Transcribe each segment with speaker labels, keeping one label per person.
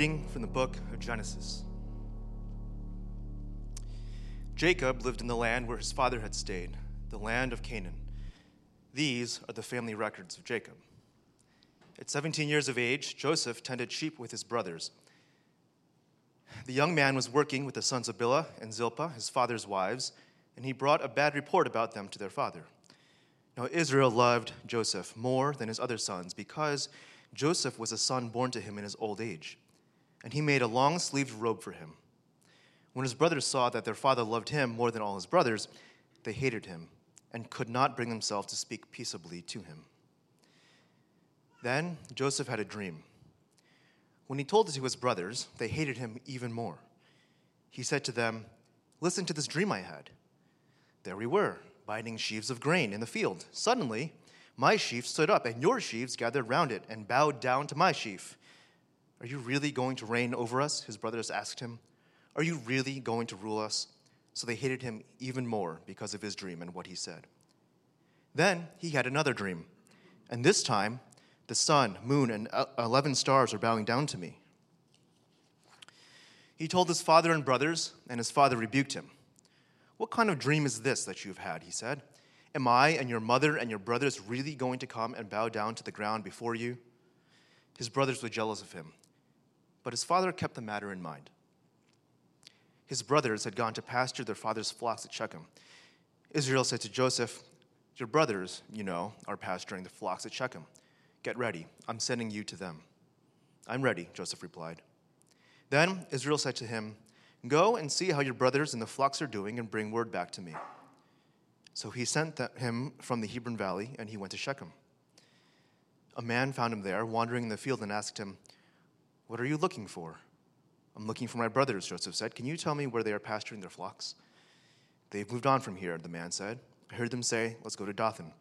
Speaker 1: reading from the book of Genesis. Jacob lived in the land where his father had stayed, the land of Canaan. These are the family records of Jacob. At 17 years of age, Joseph tended sheep with his brothers. The young man was working with the sons of Bilhah and Zilpah, his father's wives, and he brought a bad report about them to their father. Now, Israel loved Joseph more than his other sons because Joseph was a son born to him in his old age, and he made a long sleeved robe for him. When his brothers saw that their father loved him more than all his brothers, they hated him and could not bring themselves to speak peaceably to him. Then Joseph had a dream. When he told it to his brothers, they hated him even more. He said to them, Listen to this dream I had. There we were, binding sheaves of grain in the field. Suddenly, my sheaf stood up, and your sheaves gathered round it and bowed down to my sheaf. Are you really going to reign over us? His brothers asked him. Are you really going to rule us? So they hated him even more because of his dream and what he said. Then he had another dream, and this time the sun, moon, and 11 stars are bowing down to me. He told his father and brothers, and his father rebuked him. What kind of dream is this that you have had? He said. Am I and your mother and your brothers really going to come and bow down to the ground before you? His brothers were jealous of him, but his father kept the matter in mind. His brothers had gone to pasture their father's flocks at Shechem. Israel said to Joseph, Your brothers, you know, are pasturing the flocks at Shechem. Get ready, I'm sending you to them. I'm ready, Joseph replied. Then Israel said to him, Go and see how your brothers and the flocks are doing and bring word back to me. So he sent him from the Hebron Valley, and he went to Shechem. A man found him there, wandering in the field, and asked him, What are you looking for? I'm looking for my brothers, Joseph said. Can you tell me where they are pasturing their flocks? They've moved on from here, the man said. I heard them say, Let's go to Dothan.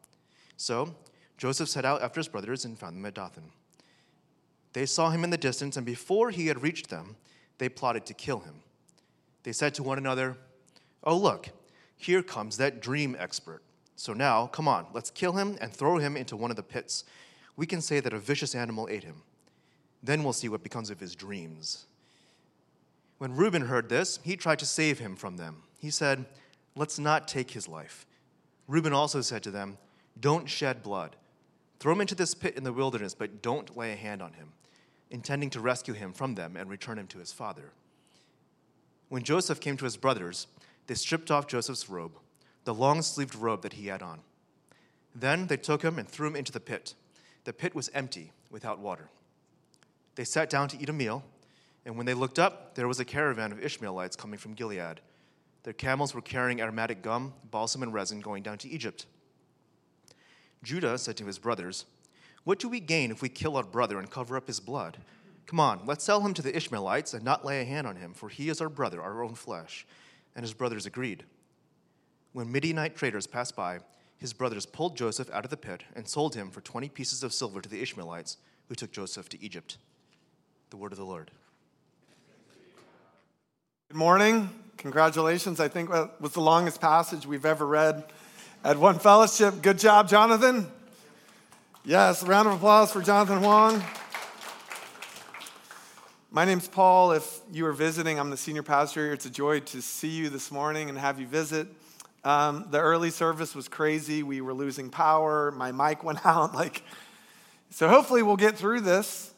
Speaker 1: So Joseph set out after his brothers and found them at Dothan. They saw him in the distance, and before he had reached them, they plotted to kill him. They said to one another, Oh, look, here comes that dream expert. So now, come on, let's kill him and throw him into one of the pits. We can say that a vicious animal ate him. Then we'll see what becomes of his dreams. When Reuben heard this, he tried to save him from them. He said, Let's not take his life. Reuben also said to them, Don't shed blood. Throw him into this pit in the wilderness, but don't lay a hand on him, intending to rescue him from them and return him to his father. When Joseph came to his brothers, they stripped off Joseph's robe, the long sleeved robe that he had on. Then they took him and threw him into the pit. The pit was empty, without water. They sat down to eat a meal, and when they looked up, there was a caravan of Ishmaelites coming from Gilead. Their camels were carrying aromatic gum, balsam, and resin going down to Egypt. Judah said to his brothers, What do we gain if we kill our brother and cover up his blood? Come on, let's sell him to the Ishmaelites and not lay a hand on him, for he is our brother, our own flesh and his brothers agreed. When Midianite traders passed by, his brothers pulled Joseph out of the pit and sold him for 20 pieces of silver to the Ishmaelites, who took Joseph to Egypt. The word of the Lord.
Speaker 2: Good morning. Congratulations. I think that was the longest passage we've ever read at One Fellowship. Good job, Jonathan. Yes, round of applause for Jonathan Huang. My name's Paul. If you are visiting, I'm the senior pastor here. It's a joy to see you this morning and have you visit. Um, the early service was crazy. We were losing power. My mic went out. Like, so hopefully we'll get through this.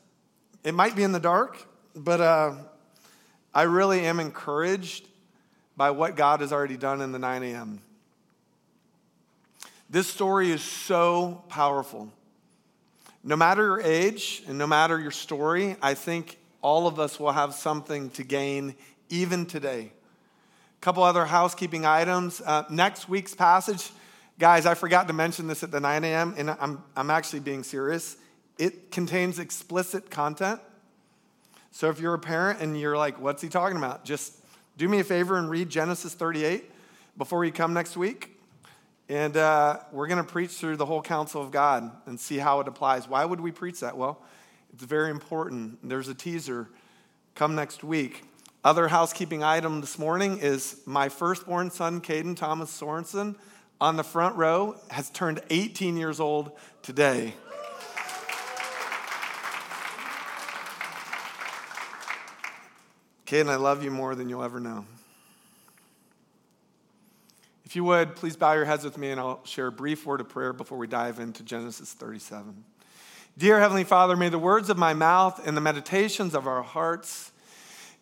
Speaker 2: It might be in the dark, but uh, I really am encouraged by what God has already done in the 9 a.m. This story is so powerful. No matter your age and no matter your story, I think all of us will have something to gain even today. A couple other housekeeping items. Uh, next week's passage, guys, I forgot to mention this at the 9 a.m., and I'm, I'm actually being serious. It contains explicit content. So if you're a parent and you're like, what's he talking about? Just do me a favor and read Genesis 38 before you come next week. And uh, we're going to preach through the whole counsel of God and see how it applies. Why would we preach that? Well, it's very important. There's a teaser. Come next week. Other housekeeping item this morning is my firstborn son, Caden Thomas Sorensen, on the front row, has turned 18 years old today. Caden, I love you more than you'll ever know. If you would, please bow your heads with me and I'll share a brief word of prayer before we dive into Genesis 37. Dear Heavenly Father, may the words of my mouth and the meditations of our hearts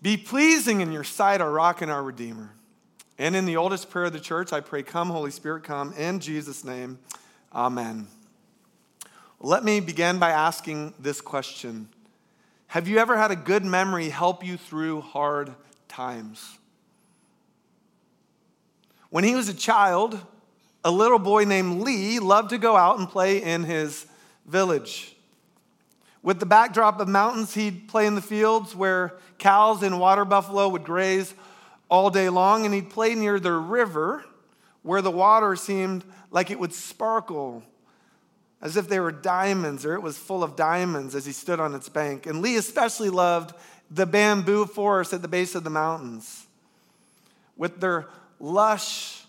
Speaker 2: be pleasing in your sight, our rock and our redeemer. And in the oldest prayer of the church, I pray, Come, Holy Spirit, come. In Jesus' name, amen. Let me begin by asking this question Have you ever had a good memory help you through hard times? When he was a child, a little boy named Lee loved to go out and play in his village. With the backdrop of mountains, he'd play in the fields where cows and water buffalo would graze all day long, and he'd play near the river where the water seemed like it would sparkle as if they were diamonds or it was full of diamonds as he stood on its bank. And Lee especially loved the bamboo forest at the base of the mountains with their lush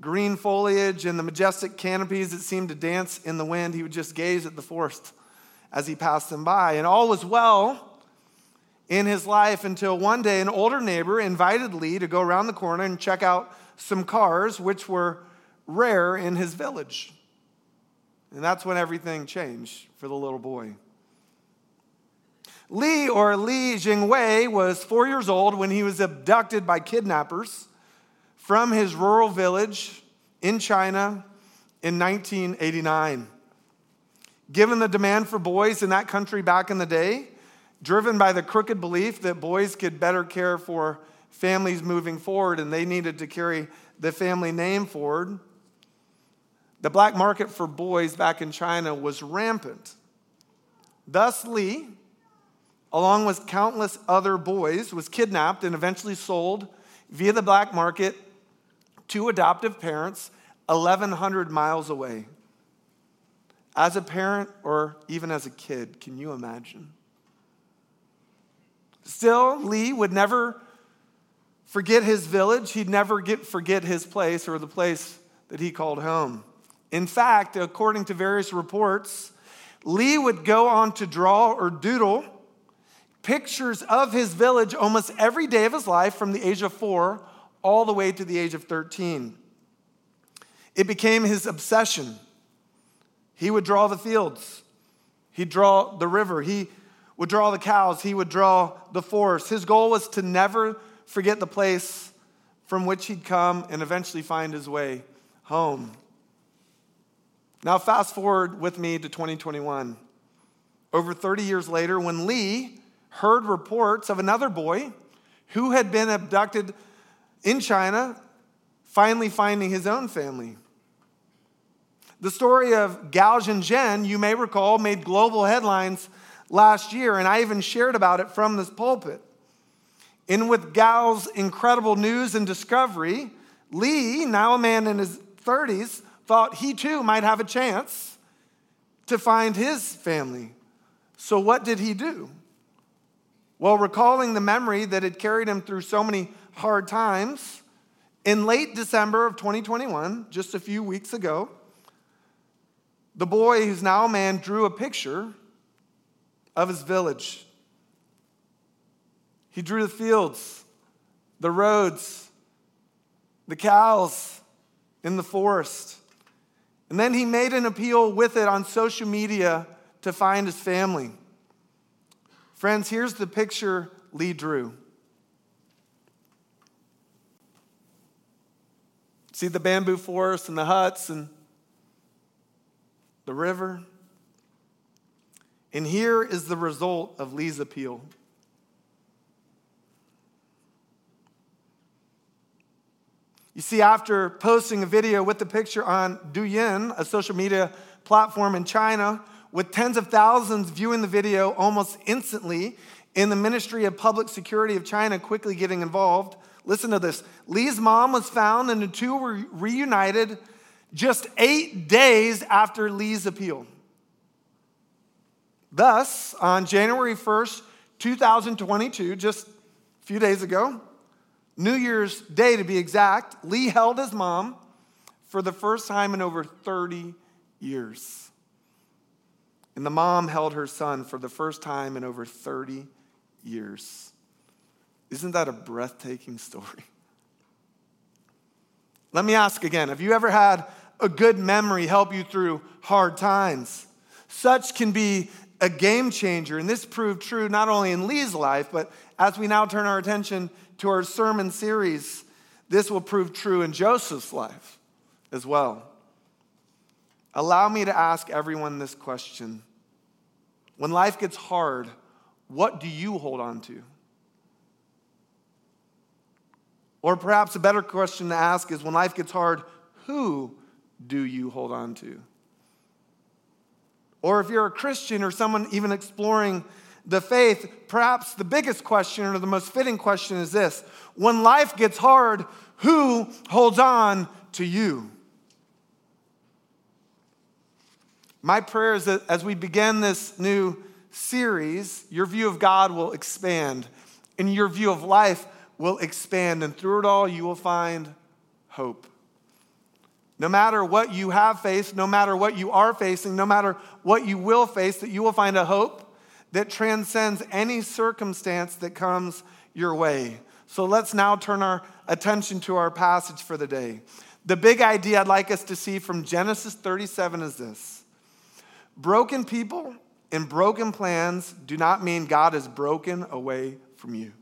Speaker 2: green foliage and the majestic canopies that seemed to dance in the wind. He would just gaze at the forest as he passed them by. And all was well in his life until one day an older neighbor invited Lee to go around the corner and check out some cars, which were rare in his village. And that's when everything changed for the little boy. Li or Li Jingwei, was four years old when he was abducted by kidnappers from his rural village in China in 1989. Given the demand for boys in that country back in the day, driven by the crooked belief that boys could better care for families moving forward and they needed to carry the family name forward, the black market for boys back in China was rampant. Thus, Lee, along with countless other boys, was kidnapped and eventually sold via the black market to adoptive parents 1,100 miles away. As a parent or even as a kid, can you imagine? Still, Lee would never forget his village. He'd never get, forget his place or the place that he called home. In fact, according to various reports, Lee would go on to draw or doodle pictures of his village almost every day of his life from the age of four all the way to the age of 13. It became his obsession. He would draw the fields, he'd draw the river, he would draw the cows, he would draw the forest. His goal was to never forget the place from which he'd come and eventually find his way home. Now, fast forward with me to 2021. Over 30 years later, when Lee heard reports of another boy who had been abducted in China, finally finding his own family. The story of Gao Zhenzhen, you may recall, made global headlines last year, and I even shared about it from this pulpit. In with Gao's incredible news and discovery, Lee, now a man in his 30s, thought he too might have a chance to find his family. So, what did he do? Well, recalling the memory that had carried him through so many hard times, in late December of 2021, just a few weeks ago, the boy, who's now a man, drew a picture of his village. He drew the fields, the roads, the cows in the forest. And then he made an appeal with it on social media to find his family. Friends, here's the picture Lee drew. See the bamboo forest and the huts and the river. And here is the result of Lee's appeal. You see, after posting a video with the picture on Douyin, a social media platform in China, with tens of thousands viewing the video almost instantly, in the Ministry of Public Security of China quickly getting involved. Listen to this. Lee's mom was found and the two were reunited just eight days after Lee's appeal. Thus, on January 1st, 2022, just a few days ago, New Year's Day to be exact, Lee held his mom for the first time in over 30 years. And the mom held her son for the first time in over 30 years. Isn't that a breathtaking story? Let me ask again have you ever had a good memory help you through hard times? Such can be a game changer, and this proved true not only in Lee's life, but as we now turn our attention to our sermon series, this will prove true in Joseph's life as well. Allow me to ask everyone this question When life gets hard, what do you hold on to? Or perhaps a better question to ask is when life gets hard, who do you hold on to? Or if you're a Christian or someone even exploring the faith, perhaps the biggest question or the most fitting question is this When life gets hard, who holds on to you? My prayer is that as we begin this new series, your view of God will expand and your view of life will expand. And through it all, you will find hope. No matter what you have faced, no matter what you are facing, no matter what you will face, that you will find a hope that transcends any circumstance that comes your way. So let's now turn our attention to our passage for the day. The big idea I'd like us to see from Genesis 37 is this broken people and broken plans do not mean God is broken away from you.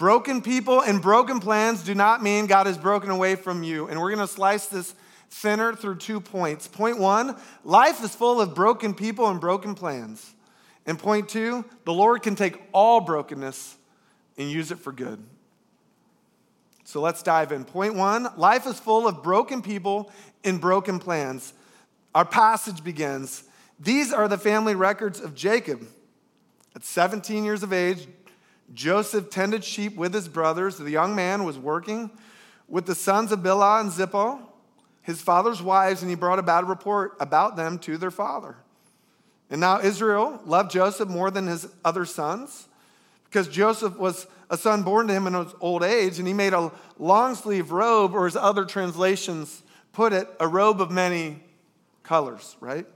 Speaker 2: Broken people and broken plans do not mean God is broken away from you. And we're going to slice this thinner through two points. Point one life is full of broken people and broken plans. And point two, the Lord can take all brokenness and use it for good. So let's dive in. Point one life is full of broken people and broken plans. Our passage begins. These are the family records of Jacob. At 17 years of age, Joseph tended sheep with his brothers. The young man was working with the sons of Bilhah and Zilpah, his father's wives, and he brought a bad report about them to their father. And now Israel loved Joseph more than his other sons because Joseph was a son born to him in his old age, and he made a long sleeve robe, or as other translations put it, a robe of many colors, right?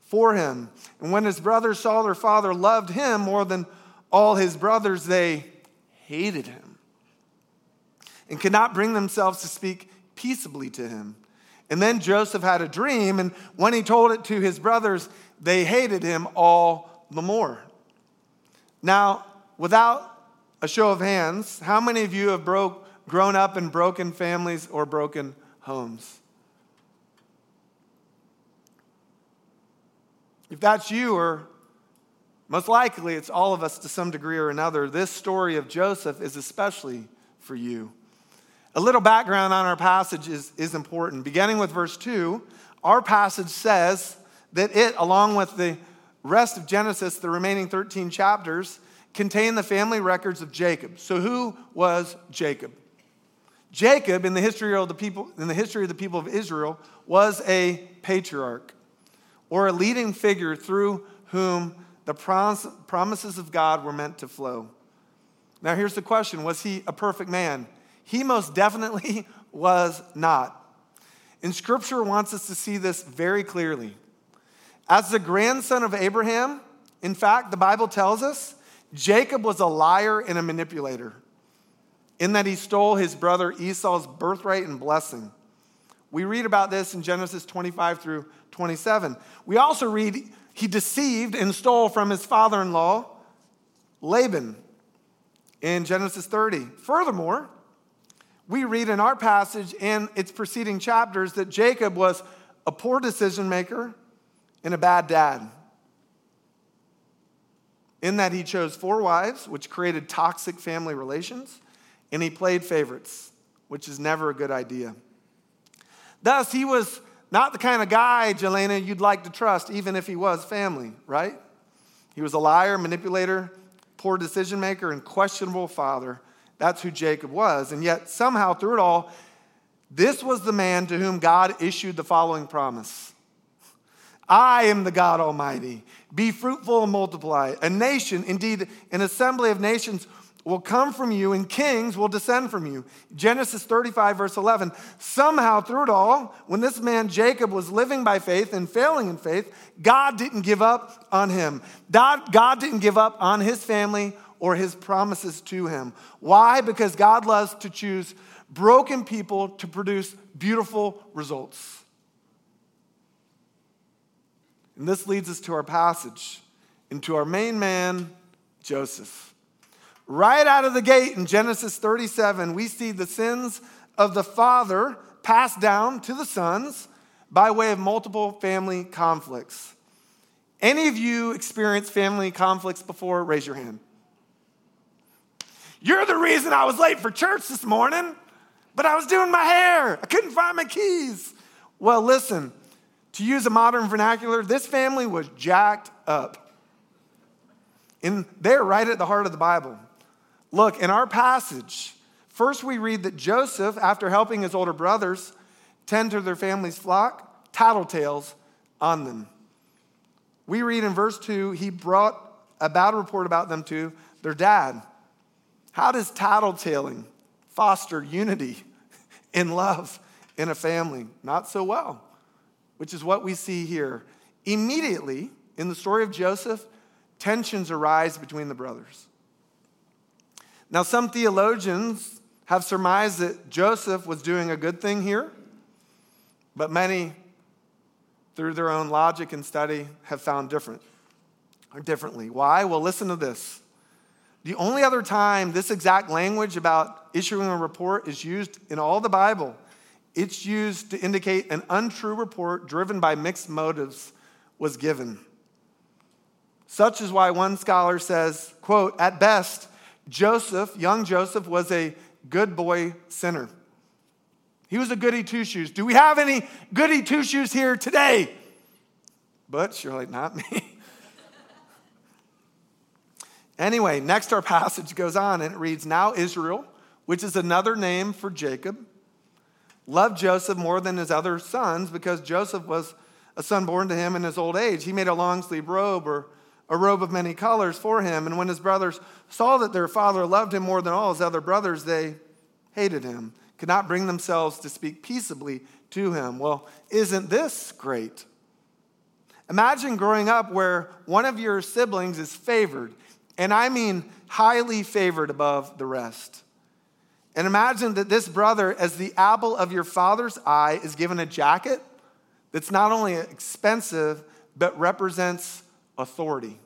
Speaker 2: For him. And when his brothers saw their father loved him more than all his brothers, they hated him and could not bring themselves to speak peaceably to him. And then Joseph had a dream, and when he told it to his brothers, they hated him all the more. Now, without a show of hands, how many of you have broke, grown up in broken families or broken homes? If that's you, or most likely it's all of us to some degree or another, this story of Joseph is especially for you. A little background on our passage is, is important. Beginning with verse 2, our passage says that it, along with the rest of Genesis, the remaining 13 chapters, contain the family records of Jacob. So who was Jacob? Jacob, in the history of the people, in the history of the people of Israel, was a patriarch or a leading figure through whom the promises of God were meant to flow. Now, here's the question Was he a perfect man? He most definitely was not. And scripture wants us to see this very clearly. As the grandson of Abraham, in fact, the Bible tells us Jacob was a liar and a manipulator in that he stole his brother Esau's birthright and blessing. We read about this in Genesis 25 through 27. We also read he deceived and stole from his father in law, Laban, in Genesis 30. Furthermore, we read in our passage and its preceding chapters that Jacob was a poor decision maker and a bad dad. In that he chose four wives, which created toxic family relations, and he played favorites, which is never a good idea. Thus, he was not the kind of guy, Jelena, you'd like to trust, even if he was family, right? He was a liar, manipulator, poor decision maker, and questionable father. That's who Jacob was. And yet, somehow, through it all, this was the man to whom God issued the following promise I am the God Almighty. Be fruitful and multiply. A nation, indeed, an assembly of nations, will come from you, and kings will descend from you. Genesis 35, verse 11. Somehow, through it all, when this man Jacob was living by faith and failing in faith, God didn't give up on him. God, God didn't give up on his family or his promises to him. Why? Because God loves to choose broken people to produce beautiful results. And this leads us to our passage, into our main man, Joseph. Right out of the gate in Genesis 37, we see the sins of the father passed down to the sons by way of multiple family conflicts. Any of you experienced family conflicts before? Raise your hand. You're the reason I was late for church this morning, but I was doing my hair. I couldn't find my keys. Well, listen, to use a modern vernacular, this family was jacked up. And they're right at the heart of the Bible. Look, in our passage, first we read that Joseph, after helping his older brothers tend to their family's flock, tattletales on them. We read in verse 2 he brought a bad report about them to their dad. How does tattletaling foster unity in love in a family? Not so well, which is what we see here. Immediately, in the story of Joseph, tensions arise between the brothers. Now, some theologians have surmised that Joseph was doing a good thing here, but many, through their own logic and study, have found different or differently. Why? Well, listen to this. The only other time this exact language about issuing a report is used in all the Bible, it's used to indicate an untrue report driven by mixed motives was given. Such is why one scholar says, quote, at best, Joseph, young Joseph, was a good boy sinner. He was a goody two shoes. Do we have any goody two shoes here today? But you're not me. anyway, next our passage goes on and it reads Now Israel, which is another name for Jacob, loved Joseph more than his other sons because Joseph was a son born to him in his old age. He made a long sleeve robe or a robe of many colors for him. And when his brothers saw that their father loved him more than all his other brothers, they hated him, could not bring themselves to speak peaceably to him. Well, isn't this great? Imagine growing up where one of your siblings is favored, and I mean highly favored above the rest. And imagine that this brother, as the apple of your father's eye, is given a jacket that's not only expensive, but represents authority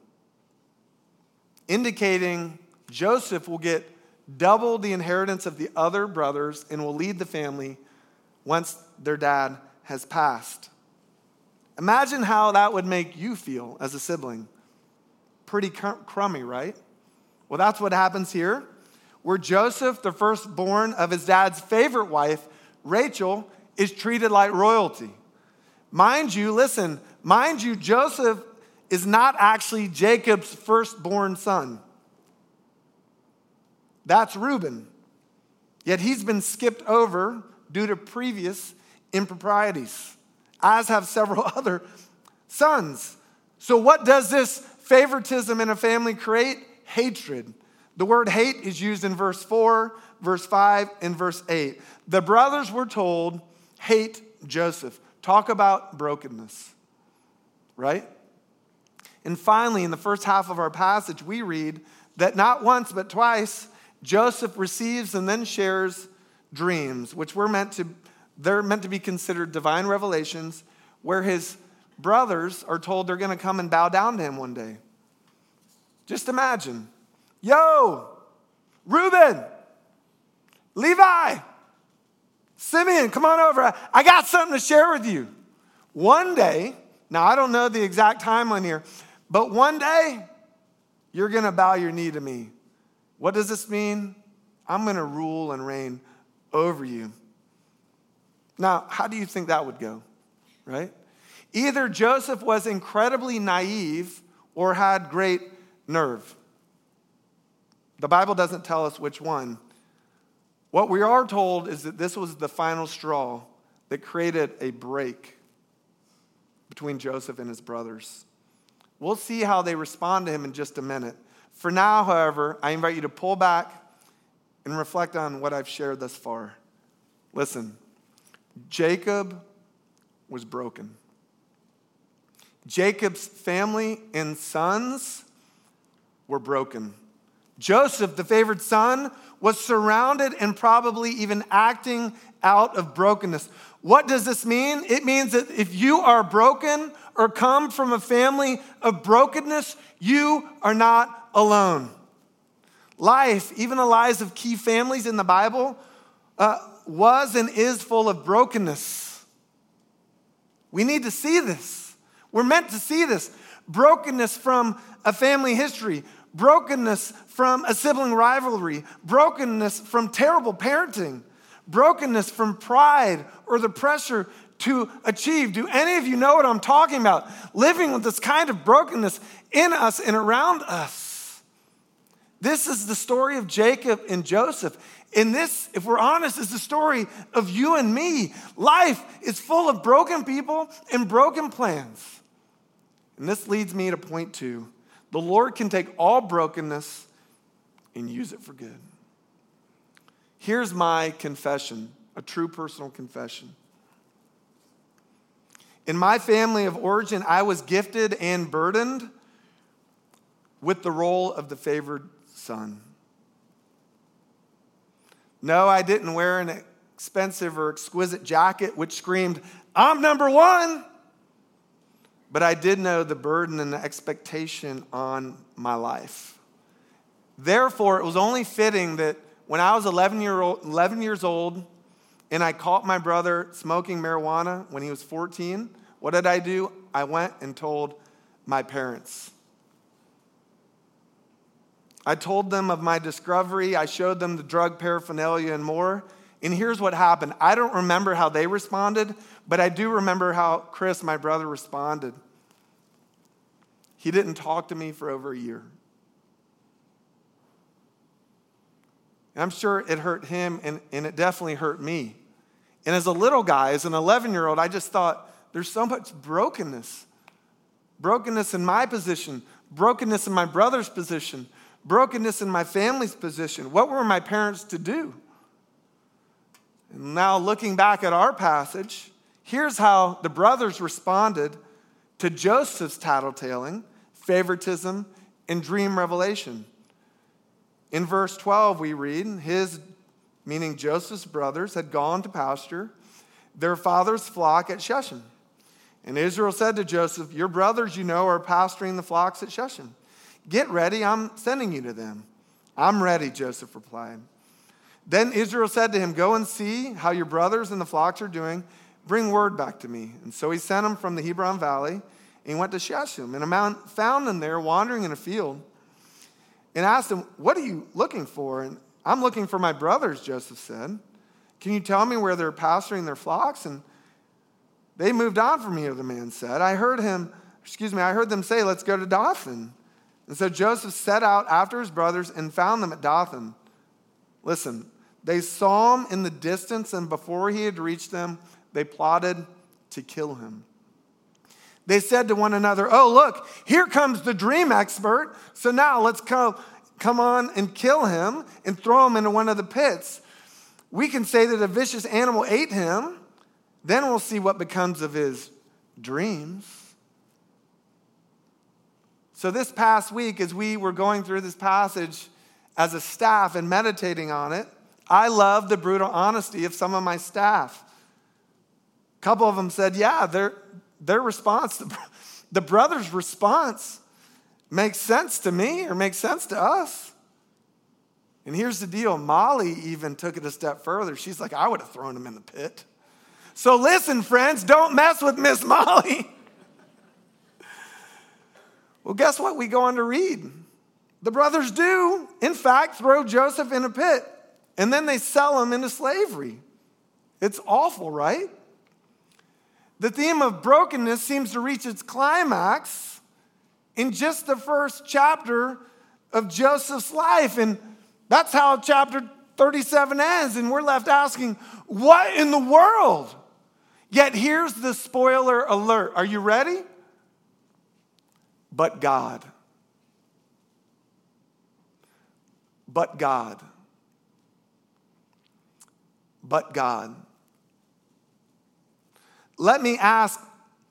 Speaker 2: indicating Joseph will get double the inheritance of the other brothers and will lead the family once their dad has passed. Imagine how that would make you feel as a sibling. Pretty crummy, right? Well, that's what happens here. Where Joseph, the firstborn of his dad's favorite wife, Rachel, is treated like royalty. Mind you, listen, mind you, Joseph is not actually Jacob's firstborn son. That's Reuben. Yet he's been skipped over due to previous improprieties, as have several other sons. So, what does this favoritism in a family create? Hatred. The word hate is used in verse 4, verse 5, and verse 8. The brothers were told, hate Joseph. Talk about brokenness, right? And finally, in the first half of our passage, we read that not once but twice Joseph receives and then shares dreams, which were meant to they're meant to be considered divine revelations, where his brothers are told they're going to come and bow down to him one day. Just imagine, yo, Reuben, Levi, Simeon, come on over. I got something to share with you. One day, now I don't know the exact timeline here, but one day, you're going to bow your knee to me. What does this mean? I'm going to rule and reign over you. Now, how do you think that would go? Right? Either Joseph was incredibly naive or had great nerve. The Bible doesn't tell us which one. What we are told is that this was the final straw that created a break between Joseph and his brothers. We'll see how they respond to him in just a minute. For now, however, I invite you to pull back and reflect on what I've shared thus far. Listen, Jacob was broken. Jacob's family and sons were broken. Joseph, the favored son, was surrounded and probably even acting out of brokenness. What does this mean? It means that if you are broken or come from a family of brokenness, you are not alone. Life, even the lives of key families in the Bible, uh, was and is full of brokenness. We need to see this. We're meant to see this. Brokenness from a family history, brokenness from a sibling rivalry, brokenness from terrible parenting, brokenness from pride or the pressure to achieve. Do any of you know what I'm talking about? Living with this kind of brokenness in us and around us. This is the story of Jacob and Joseph. And this, if we're honest, is the story of you and me. Life is full of broken people and broken plans. And this leads me to point two the Lord can take all brokenness and use it for good. Here's my confession, a true personal confession. In my family of origin, I was gifted and burdened with the role of the favored son. No, I didn't wear an expensive or exquisite jacket which screamed, I'm number one. But I did know the burden and the expectation on my life. Therefore, it was only fitting that when I was 11, year old, 11 years old and I caught my brother smoking marijuana when he was 14, what did I do? I went and told my parents. I told them of my discovery. I showed them the drug paraphernalia and more. And here's what happened I don't remember how they responded, but I do remember how Chris, my brother, responded. He didn't talk to me for over a year. And I'm sure it hurt him, and, and it definitely hurt me. And as a little guy, as an 11 year old, I just thought, there's so much brokenness. Brokenness in my position, brokenness in my brother's position, brokenness in my family's position. What were my parents to do? And now, looking back at our passage, here's how the brothers responded to Joseph's tattletaling, favoritism, and dream revelation. In verse 12, we read, His, meaning Joseph's brothers, had gone to pasture their father's flock at Shechem. And Israel said to Joseph, Your brothers, you know, are pasturing the flocks at Shechem. Get ready, I'm sending you to them. I'm ready, Joseph replied. Then Israel said to him, Go and see how your brothers and the flocks are doing. Bring word back to me. And so he sent him from the Hebron Valley, and he went to Shechem. And found them there, wandering in a field, and asked him, What are you looking for? And I'm looking for my brothers, Joseph said. Can you tell me where they're pasturing their flocks? And they moved on from here, the man said. I heard him, excuse me, I heard them say, Let's go to Dothan. And so Joseph set out after his brothers and found them at Dothan. Listen, they saw him in the distance, and before he had reached them, they plotted to kill him. They said to one another, Oh, look, here comes the dream expert. So now let's come, come on and kill him and throw him into one of the pits. We can say that a vicious animal ate him. Then we'll see what becomes of his dreams. So, this past week, as we were going through this passage as a staff and meditating on it, I love the brutal honesty of some of my staff. A couple of them said, Yeah, their, their response, the brother's response makes sense to me or makes sense to us. And here's the deal Molly even took it a step further. She's like, I would have thrown him in the pit. So listen, friends, don't mess with Miss Molly. Well, guess what? We go on to read. The brothers do, in fact, throw Joseph in a pit, and then they sell him into slavery. It's awful, right? The theme of brokenness seems to reach its climax in just the first chapter of Joseph's life. And that's how chapter 37 ends. And we're left asking, what in the world? Yet here's the spoiler alert. Are you ready? but God. but God. But God. Let me ask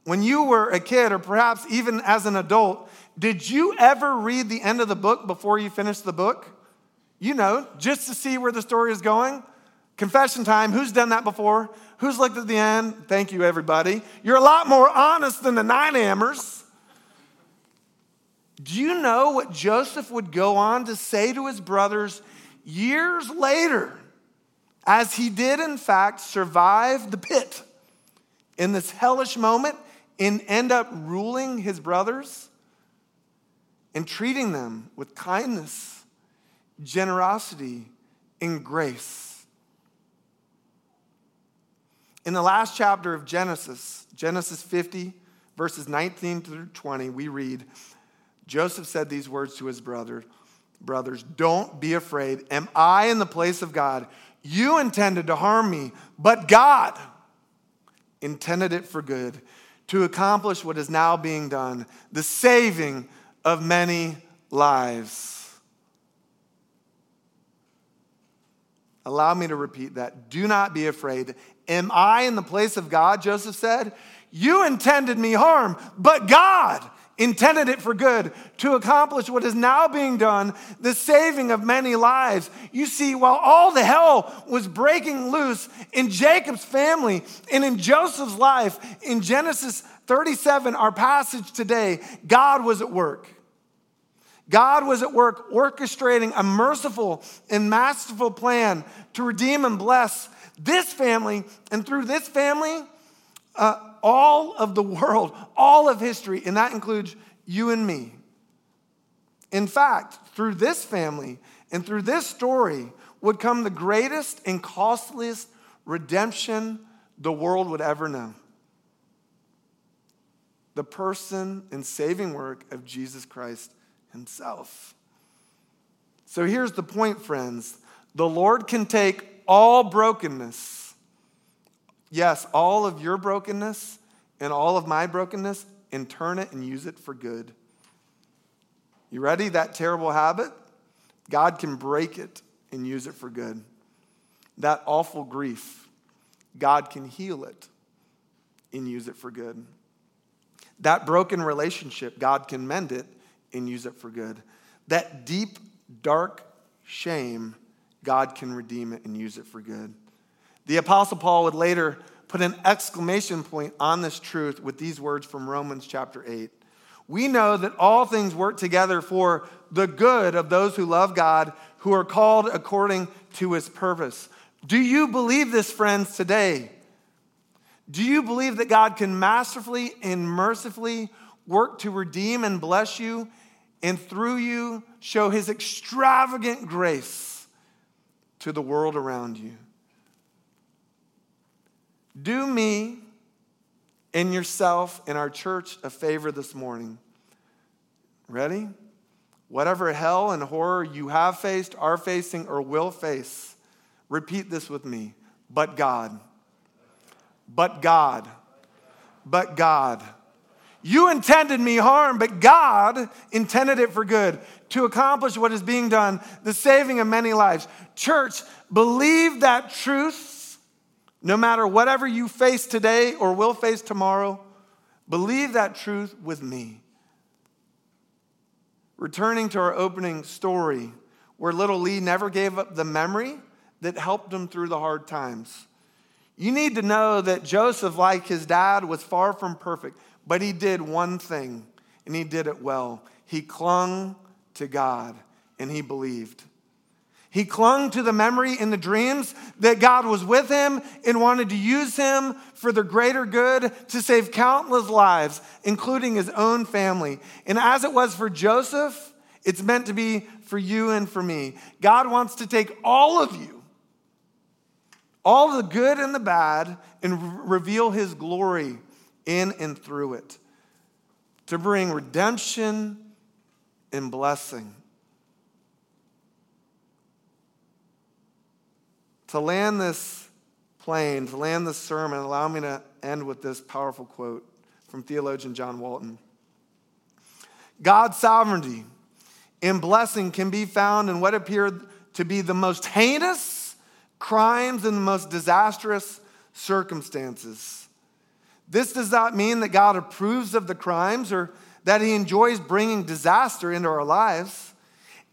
Speaker 2: when you were a kid, or perhaps even as an adult, did you ever read the end of the book before you finished the book? You know, just to see where the story is going. Confession time. Who's done that before? Who's looked at the end? Thank you, everybody. You're a lot more honest than the nine hammers. Do you know what Joseph would go on to say to his brothers years later, as he did, in fact, survive the pit in this hellish moment and end up ruling his brothers and treating them with kindness, generosity, and grace? In the last chapter of Genesis, Genesis 50, verses 19 through 20, we read, Joseph said these words to his brother, brothers, Don't be afraid. Am I in the place of God? You intended to harm me, but God intended it for good, to accomplish what is now being done, the saving of many lives. Allow me to repeat that. Do not be afraid. Am I in the place of God? Joseph said. You intended me harm, but God intended it for good to accomplish what is now being done, the saving of many lives. You see, while all the hell was breaking loose in Jacob's family and in Joseph's life, in Genesis 37, our passage today, God was at work. God was at work orchestrating a merciful and masterful plan to redeem and bless this family, and through this family, uh, all of the world, all of history, and that includes you and me. In fact, through this family and through this story would come the greatest and costliest redemption the world would ever know the person and saving work of Jesus Christ Himself. So here's the point, friends the Lord can take all brokenness yes, all of your brokenness and all of my brokenness and turn it and use it for good. You ready? That terrible habit? God can break it and use it for good. That awful grief, God can heal it and use it for good. That broken relationship, God can mend it and use it for good. That deep, dark shame, God can redeem it and use it for good. The Apostle Paul would later put an exclamation point on this truth with these words from Romans chapter 8. We know that all things work together for the good of those who love God, who are called according to his purpose. Do you believe this, friends, today? Do you believe that God can masterfully and mercifully work to redeem and bless you and through you show his extravagant grace to the world around you? Do me and yourself and our church a favor this morning. Ready? Whatever hell and horror you have faced, are facing, or will face, repeat this with me. But God. But God. But God. You intended me harm, but God intended it for good to accomplish what is being done, the saving of many lives. Church, believe that truth no matter whatever you face today or will face tomorrow, believe that truth with me. Returning to our opening story, where little Lee never gave up the memory that helped him through the hard times. You need to know that Joseph, like his dad, was far from perfect, but he did one thing, and he did it well. He clung to God and he believed. He clung to the memory in the dreams that God was with him and wanted to use him for the greater good to save countless lives, including his own family. And as it was for Joseph, it's meant to be for you and for me. God wants to take all of you, all the good and the bad, and reveal his glory in and through it to bring redemption and blessing. To land this plane, to land this sermon, allow me to end with this powerful quote from theologian John Walton. God's sovereignty and blessing can be found in what appeared to be the most heinous crimes and the most disastrous circumstances. This does not mean that God approves of the crimes or that he enjoys bringing disaster into our lives.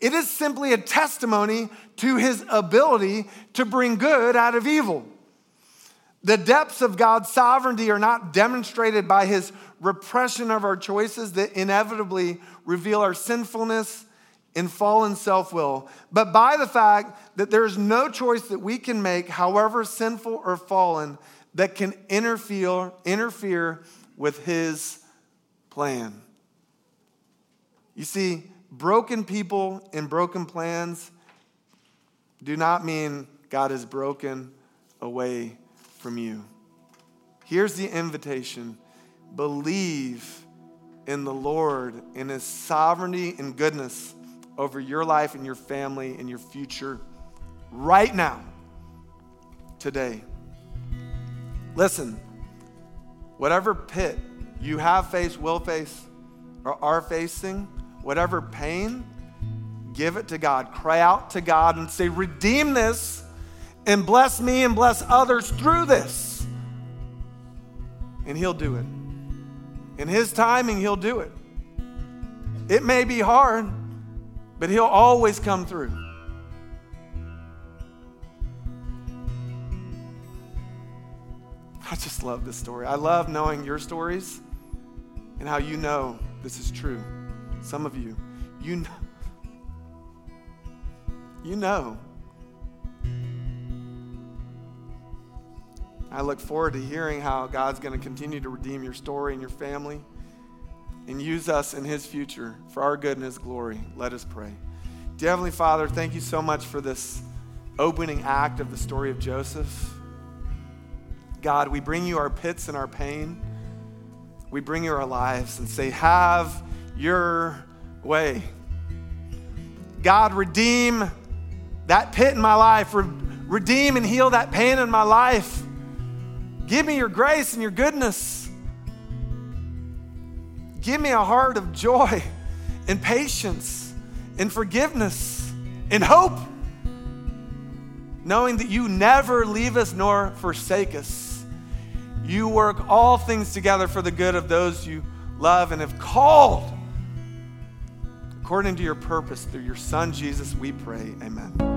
Speaker 2: It is simply a testimony to his ability to bring good out of evil. The depths of God's sovereignty are not demonstrated by his repression of our choices that inevitably reveal our sinfulness and fallen self will, but by the fact that there is no choice that we can make, however sinful or fallen, that can interfere, interfere with his plan. You see, broken people and broken plans do not mean God is broken away from you. Here's the invitation believe in the Lord, in his sovereignty and goodness over your life and your family and your future right now, today. Listen, whatever pit you have faced, will face, or are facing, whatever pain, give it to God. Cry out to God and say, Redeem this and bless me and bless others through this. And He'll do it. In His timing, He'll do it. It may be hard, but He'll always come through. I just love this story. I love knowing your stories and how you know this is true. Some of you, you know. You know. I look forward to hearing how God's going to continue to redeem your story and your family and use us in His future for our good and His glory. Let us pray. Dear Heavenly Father, thank you so much for this opening act of the story of Joseph. God, we bring you our pits and our pain. We bring you our lives and say, Have your way. God, redeem that pit in my life, redeem and heal that pain in my life. Give me your grace and your goodness. Give me a heart of joy and patience and forgiveness and hope, knowing that you never leave us nor forsake us. You work all things together for the good of those you love and have called according to your purpose through your Son, Jesus, we pray. Amen.